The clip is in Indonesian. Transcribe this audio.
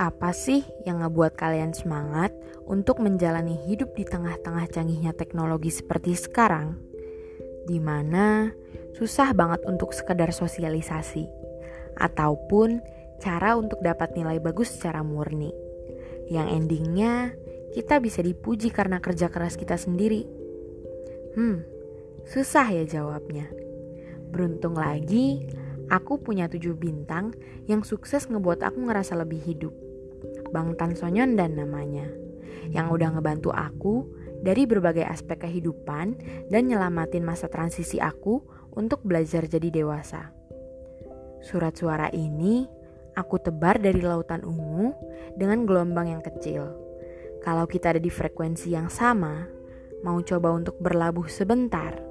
Apa sih yang ngebuat kalian semangat untuk menjalani hidup di tengah-tengah canggihnya teknologi seperti sekarang? Di mana susah banget untuk sekedar sosialisasi, ataupun cara untuk dapat nilai bagus secara murni. Yang endingnya kita bisa dipuji karena kerja keras kita sendiri. Hmm, susah ya jawabnya. Beruntung lagi, aku punya tujuh bintang yang sukses ngebuat aku ngerasa lebih hidup. Bang Tan Sonyon dan namanya, yang udah ngebantu aku dari berbagai aspek kehidupan dan nyelamatin masa transisi aku untuk belajar jadi dewasa. Surat suara ini aku tebar dari lautan ungu dengan gelombang yang kecil. Kalau kita ada di frekuensi yang sama, mau coba untuk berlabuh sebentar